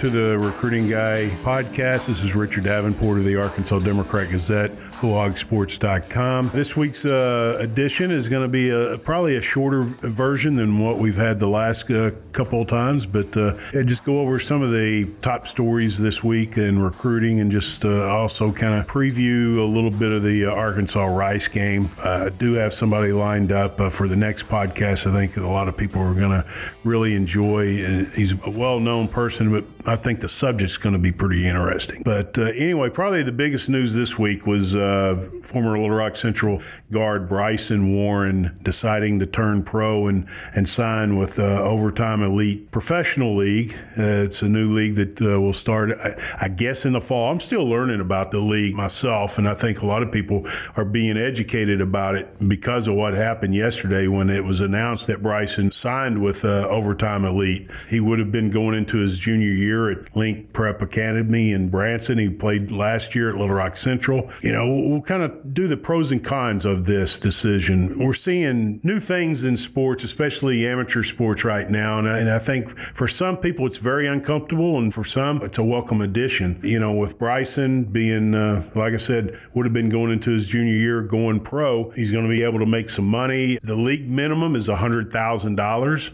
To the Recruiting Guy podcast. This is Richard Davenport of the Arkansas Democrat Gazette, HoogSports.com. This week's uh, edition is going to be a, probably a shorter version than what we've had the last uh, couple of times, but uh, just go over some of the top stories this week in recruiting and just uh, also kind of preview a little bit of the uh, Arkansas Rice game. Uh, I do have somebody lined up for the next podcast. I think a lot of people are going to really enjoy. He's a well known person, but I think the subject's going to be pretty interesting. But uh, anyway, probably the biggest news this week was uh, former Little Rock Central guard Bryson Warren deciding to turn pro and, and sign with uh, Overtime Elite Professional League. Uh, it's a new league that uh, will start, I, I, guess, in the fall. I'm still learning about the league myself, and I think a lot of people are being educated about it because of what happened yesterday when it was announced that Bryson signed with uh, Overtime Elite. He would have been going into his junior year at Link Prep Academy in Branson. He played last year at Little Rock Central. You know, we'll kind of do the pros and cons of this decision. We're seeing new things in sports, especially amateur sports right now. And I, and I think for some people, it's very uncomfortable. And for some, it's a welcome addition. You know, with Bryson being, uh, like I said, would have been going into his junior year going pro, he's going to be able to make some money. The league minimum is $100,000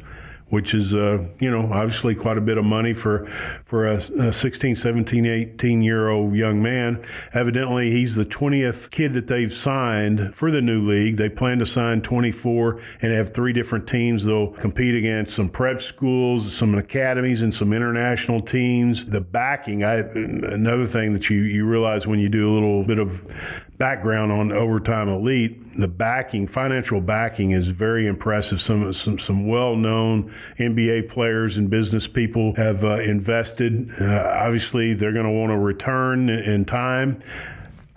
which is, uh, you know, obviously quite a bit of money for, for a, a 16, 17, 18 year old young man. Evidently, he's the 20th kid that they've signed for the new league. They plan to sign 24 and have three different teams. They'll compete against some prep schools, some academies, and some international teams. The backing, I, another thing that you, you realize when you do a little bit of background on Overtime Elite, the backing, financial backing is very impressive. Some some, some well known NBA players and business people have uh, invested. Uh, obviously, they're going to want to return in time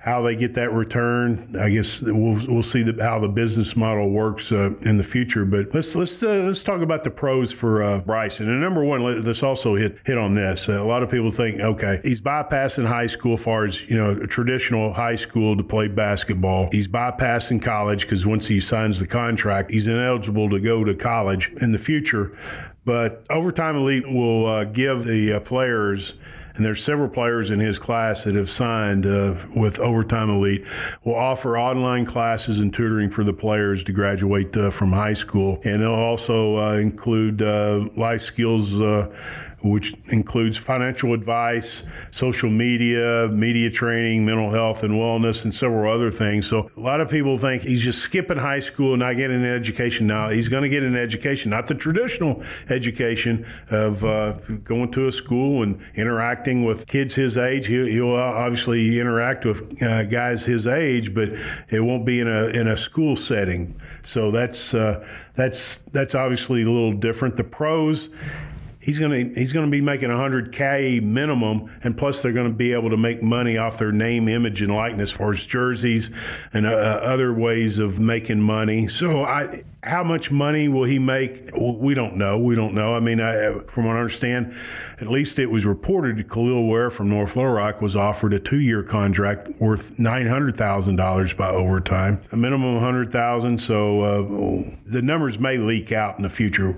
how they get that return, I guess we'll, we'll see the, how the business model works uh, in the future. But let's let's uh, let's talk about the pros for uh, Bryson. And number one, let's also hit hit on this. a lot of people think, okay, he's bypassing high school as far as you know traditional high school to play basketball. He's bypassing college because once he signs the contract, he's ineligible to go to college in the future. But Overtime Elite will uh, give the uh, players and there's several players in his class that have signed uh, with Overtime Elite. Will offer online classes and tutoring for the players to graduate uh, from high school, and they'll also uh, include uh, life skills uh, which includes financial advice, social media, media training, mental health and wellness, and several other things. So a lot of people think he's just skipping high school and not getting an education. Now he's going to get an education, not the traditional education of uh, going to a school and interacting with kids his age. He'll, he'll obviously interact with uh, guys his age, but it won't be in a in a school setting. So that's uh, that's that's obviously a little different. The pros he's going to he's going to be making 100k minimum and plus they're going to be able to make money off their name image and likeness for his jerseys and uh, other ways of making money so i how much money will he make? We don't know. We don't know. I mean, I, from what I understand, at least it was reported that Kel'el Ware from North Little Rock was offered a two-year contract worth nine hundred thousand dollars by overtime, a minimum of hundred thousand. So uh, the numbers may leak out in the future,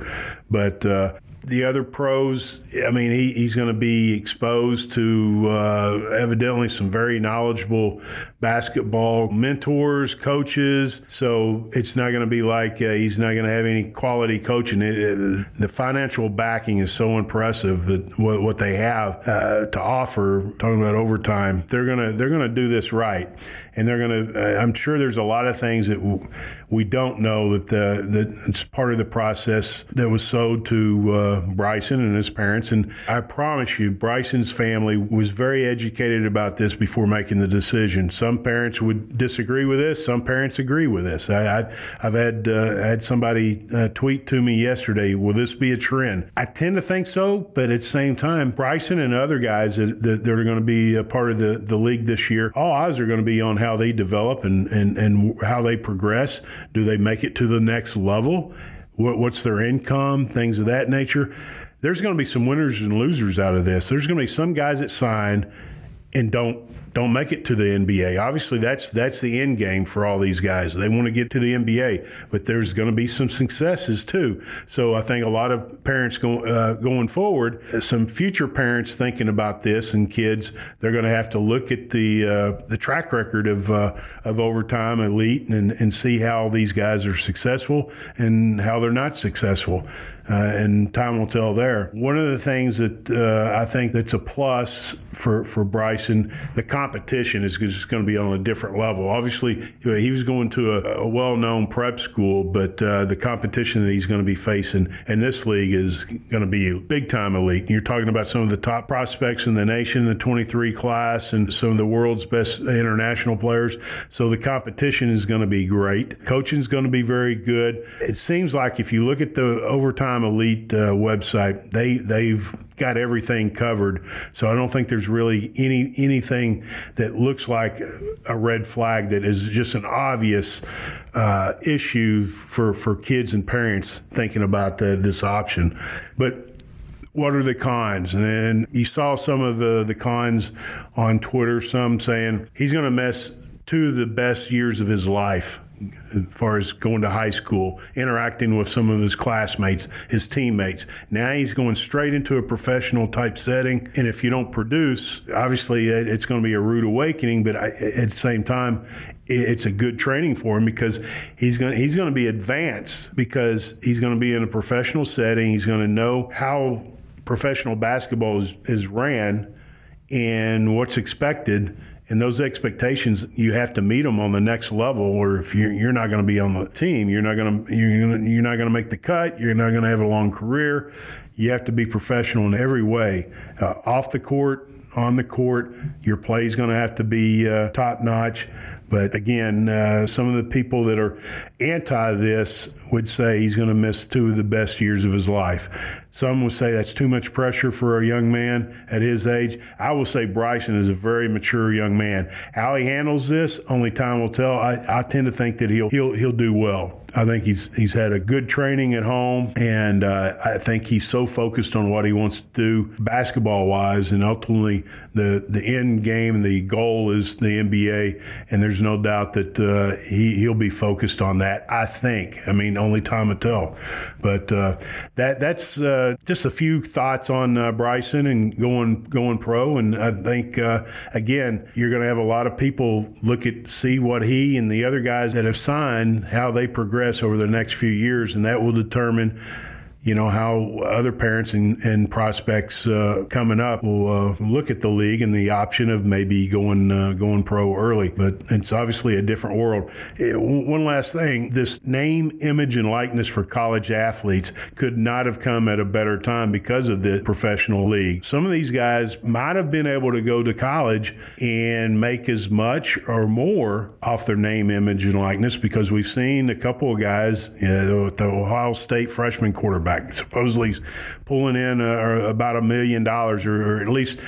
but. Uh, the other pros, I mean, he, he's going to be exposed to uh, evidently some very knowledgeable basketball mentors, coaches. So it's not going to be like uh, he's not going to have any quality coaching. It, it, the financial backing is so impressive that what, what they have uh, to offer. Talking about overtime, they're gonna they're gonna do this right, and they're gonna. Uh, I'm sure there's a lot of things that we don't know that the, that it's part of the process that was sold to uh, Bryson and his parents. And I promise you, Bryson's family was very educated about this before making the decision. Some parents would disagree with this. Some parents agree with this. I, have had uh, had somebody uh, tweet to me yesterday, "Will this be a trend?" I tend to think so, but at the same time, Bryson and other guys that, that, that are going to be a part of the, the league this year, all eyes are going to be on how they develop and, and, and how they progress do they make it to the next level? What, what's their income? Things of that nature. There's going to be some winners and losers out of this. There's going to be some guys that sign and don't don't make it to the NBA. Obviously, that's that's the end game for all these guys. They want to get to the NBA, but there's going to be some successes too. So I think a lot of parents go, uh, going forward, some future parents thinking about this and kids, they're going to have to look at the uh, the track record of uh, of overtime elite and and see how these guys are successful and how they're not successful uh, and time will tell there. One of the things that uh, I think that's a plus for, for Bryson, the competition is just going to be on a different level. Obviously, he was going to a, a well known prep school, but uh, the competition that he's going to be facing in this league is going to be big time elite. You're talking about some of the top prospects in the nation, the 23 class, and some of the world's best international players. So the competition is going to be great. Coaching is going to be very good. It seems like if you look at the overtime Elite uh, website, they they've got everything covered. So I don't think there's really any anything that looks like a red flag that is just an obvious uh, issue for for kids and parents thinking about the, this option. But what are the cons? And you saw some of the, the cons on Twitter, some saying he's going to miss two of the best years of his life as far as going to high school, interacting with some of his classmates, his teammates. Now he's going straight into a professional type setting. And if you don't produce, obviously it's going to be a rude awakening, but at the same time, it's a good training for him because he's going to, he's going to be advanced because he's going to be in a professional setting. He's going to know how professional basketball is, is ran and what's expected and those expectations you have to meet them on the next level or if you're, you're not going to be on the team you're not going to you're, gonna, you're not going to make the cut you're not going to have a long career. You have to be professional in every way uh, off the court on the court. Your play is going to have to be uh, top notch but again, uh, some of the people that are anti this would say he's going to miss two of the best years of his life. Some would say that's too much pressure for a young man at his age. I will say Bryson is a very mature young man. How he handles this, only time will tell. I, I tend to think that he'll he'll he'll do well. I think he's he's had a good training at home, and uh, I think he's so focused on what he wants to do basketball wise, and ultimately the the end game, the goal is the NBA, and there's no doubt that uh, he he'll be focused on that. I think. I mean, only time will tell, but uh, that that's uh, just a few thoughts on uh, Bryson and going going pro, and I think uh, again you're going to have a lot of people look at see what he and the other guys that have signed how they progress progress over the next few years, and that will determine you know how other parents and, and prospects uh, coming up will uh, look at the league and the option of maybe going uh, going pro early. But it's obviously a different world. Eh, one last thing: this name, image, and likeness for college athletes could not have come at a better time because of the professional league. Some of these guys might have been able to go to college and make as much or more off their name, image, and likeness because we've seen a couple of guys you know, the Ohio State freshman quarterback Supposedly he's pulling in uh, about a million dollars, or at least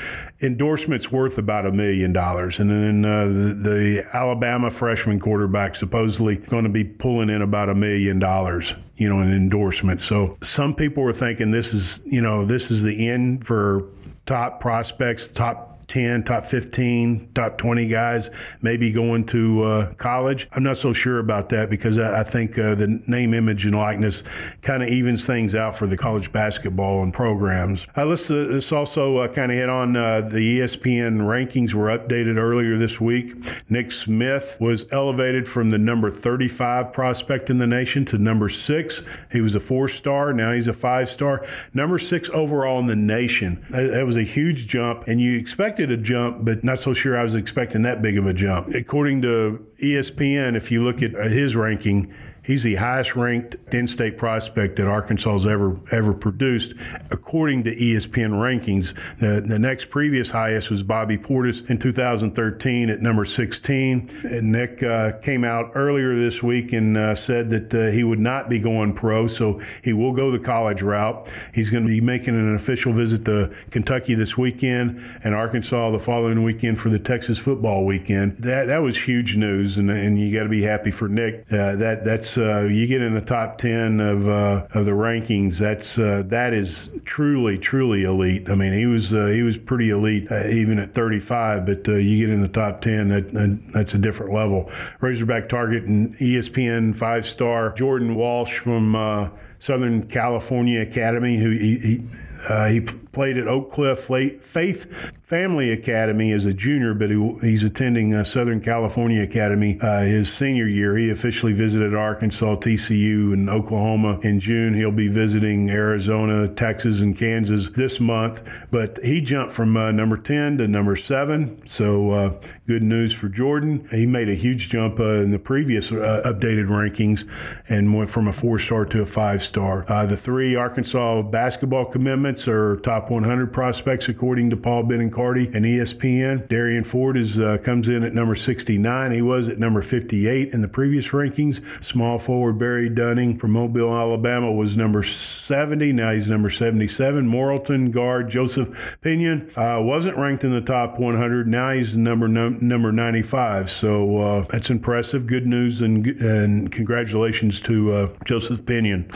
endorsements worth about a million dollars. And then uh, the, the Alabama freshman quarterback supposedly going to be pulling in about a million dollars you know, an endorsement. So some people were thinking this is, you know, this is the end for top prospects, top 10, top 15, top 20 guys maybe going to uh, college. I'm not so sure about that because I, I think uh, the name, image, and likeness kind of evens things out for the college basketball and programs. Uh, let's, let's also kind of hit on uh, the ESPN rankings were updated earlier this week. Nick Smith was elevated from the number 35 prospect in the nation to number six. He was a four star. Now he's a five star. Number six overall in the nation. That, that was a huge jump, and you expected expected a jump, but not so sure I was expecting that big of a jump. According to ESPN, if you look at uh, his ranking, He's the highest ranked in-state prospect that Arkansas has ever ever produced, according to ESPN rankings. The, the next previous highest was Bobby Portis in 2013 at number 16. And Nick uh, came out earlier this week and uh, said that uh, he would not be going pro, so he will go the college route. He's going to be making an official visit to Kentucky this weekend and Arkansas the following weekend for the Texas football weekend. That that was huge news, and, and you got to be happy for Nick. Uh, that that's that's uh, you get in the top ten of uh, of the rankings. That's uh, that is truly truly elite. I mean, he was uh, he was pretty elite uh, even at 35. But uh, you get in the top ten, that, that, that's a different level. Razorback target and ESPN five star Jordan Walsh from Southern California Academy, who he he, uh, he, played at Oak Cliff Faith Family Academy as a junior, but he, he's attending uh, Southern California Academy uh, his senior year. He officially visited Arkansas, TCU, and Oklahoma in June. He'll be visiting Arizona, Texas, and Kansas this month. But he jumped from uh, number 10 to number 7, so uh, good news for Jordan. He made a huge jump uh, in the previous updated rankings and went from a four star to a five star. the three Arkansas basketball commitments are top 100 prospects according to Paul Biancardi and ESPN. Darian Ford is uh, comes in at number 69. He was at number 58 in the previous rankings. Small forward Barry Dunning from Mobile, Alabama was number 70. Now he's number 77. Morrilton guard Joseph Pinion uh, wasn't ranked in the top 100. Now he's number no, number 95. So uh, that's impressive. Good news and and congratulations to uh, Joseph Pinion.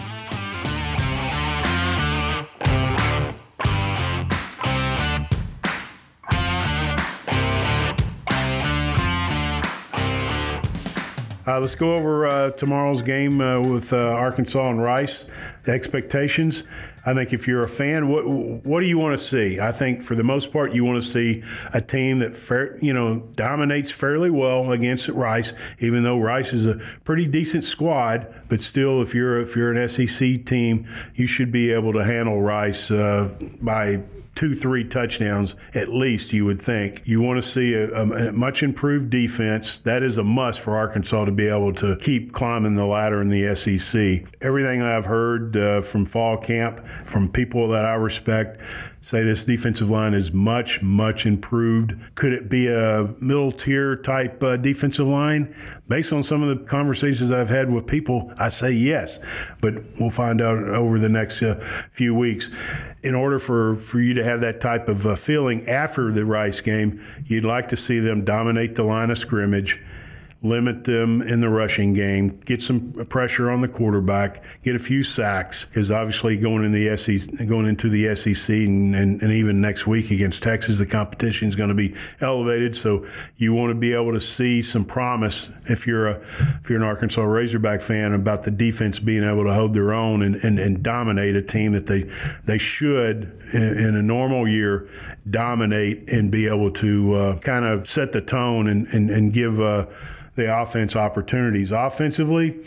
Uh, let's go over uh, tomorrow's game uh, with uh, Arkansas and Rice. The expectations. I think if you're a fan, what what do you want to see? I think for the most part, you want to see a team that fair, you know dominates fairly well against Rice. Even though Rice is a pretty decent squad, but still, if you're if you're an SEC team, you should be able to handle Rice uh, by two, three touchdowns at least, you would think. You want to see a, a, much improved defense. That is a must for Arkansas to be able to keep climbing the ladder in the SEC. Everything I've heard uh, from fall camp, from people that I respect, say this defensive line is much, much improved. Could it be a middle tier type uh, defensive line? Based on some of the conversations I've had with people, I say yes, but we'll find out over the next uh, few weeks. In order for, for you to have that type of uh, feeling after the Rice game, you'd like to see them dominate the line of scrimmage limit them in the rushing game, get some pressure on the quarterback, get a few sacks. Because obviously going in the SEC, going into the SEC, and, and, and even next week against Texas, the competition is going to be elevated. So you want to be able to see some promise if you're a if you're an Arkansas Razorback fan about the defense being able to hold their own and, and, and dominate a team that they they should in, in a normal year dominate and be able to uh, kind of set the tone and and, and give. Uh, the offense opportunities. Offensively,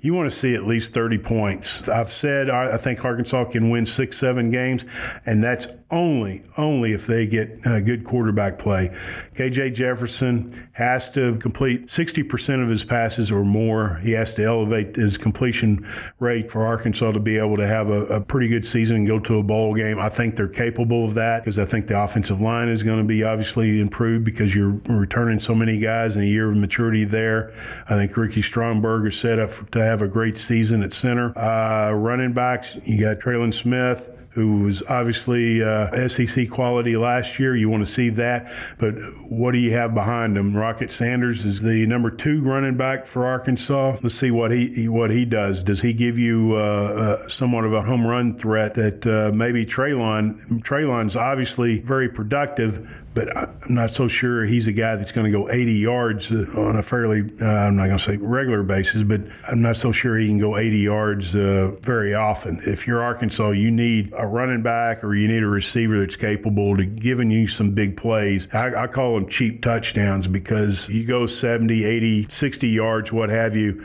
you want to see at least 30 points. I've said I think Arkansas can win six, seven games, and that's only, only if they get uh, good quarterback play. KJ Jefferson has to complete 60% of his passes or more. He has to elevate his completion rate for Arkansas to be able to have a, a pretty good season and go to a bowl game. I think they're capable of that because I think the offensive line is going to be obviously improved because you're returning so many guys in a year of maturity there. I think Ricky Stromberg is set up to have a great season at center. Uh, running backs, you got Trelon Smith who was obviously uh, SEC quality last year. You want to see that, but what do you have behind him? Rocket Sanders is the number two running back for Arkansas. Let's see what he what he does. Does he give you uh, uh, somewhat of a home run threat that uh, maybe Trelon? Trelon's obviously very productive, but I'm not so sure he's a guy that's going to go 80 yards uh, on a fairly, uh, I'm not going to say regular basis, but I'm not so sure he can go 80 yards uh, very often. If you're Arkansas, you need a running back or you need a receiver that's capable of giving you some big plays. I, I call them cheap touchdowns because you go 70, 80, 60 yards, what have you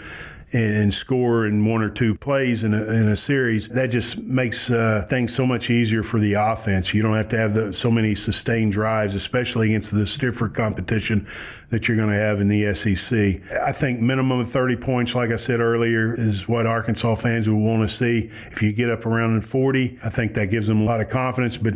and score in one or two plays in a, in a series, that just makes uh, things so much easier for the offense. You don't have to have the, so many sustained drives, especially against the stiffer competition that you're going to have in the SEC. I think minimum of 30 points, like I said earlier, is what Arkansas fans would want to see. If you get up around 40, I think that gives them a lot of confidence. But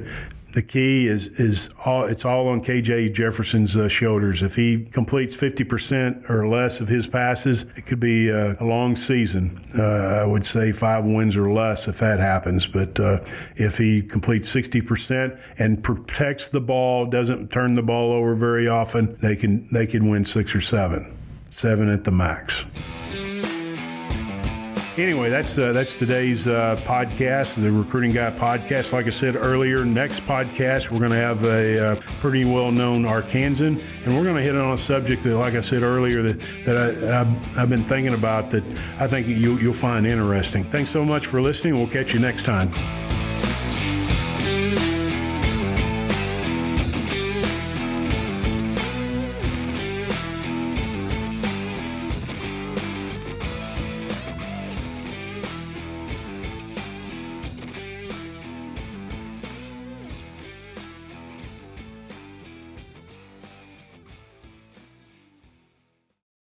the key is is all it's all on KJ Jefferson's uh, shoulders. If he completes 50% or less of his passes, it could be uh, a long season. Uh, I would say five wins or less if that happens. But uh, if he completes 60% and protects the ball, doesn't turn the ball over very often, they can they can win six or seven, seven at the max. Anyway, that's uh, that's today's uh, podcast, the Recruiting Guy podcast. Like I said earlier, next podcast we're going to have a uh, pretty well-known Arkansan, and we're going to hit on a subject that, like I said earlier, that that I, have I've been thinking about that I think you, you'll find interesting. Thanks so much for listening. We'll catch you next time.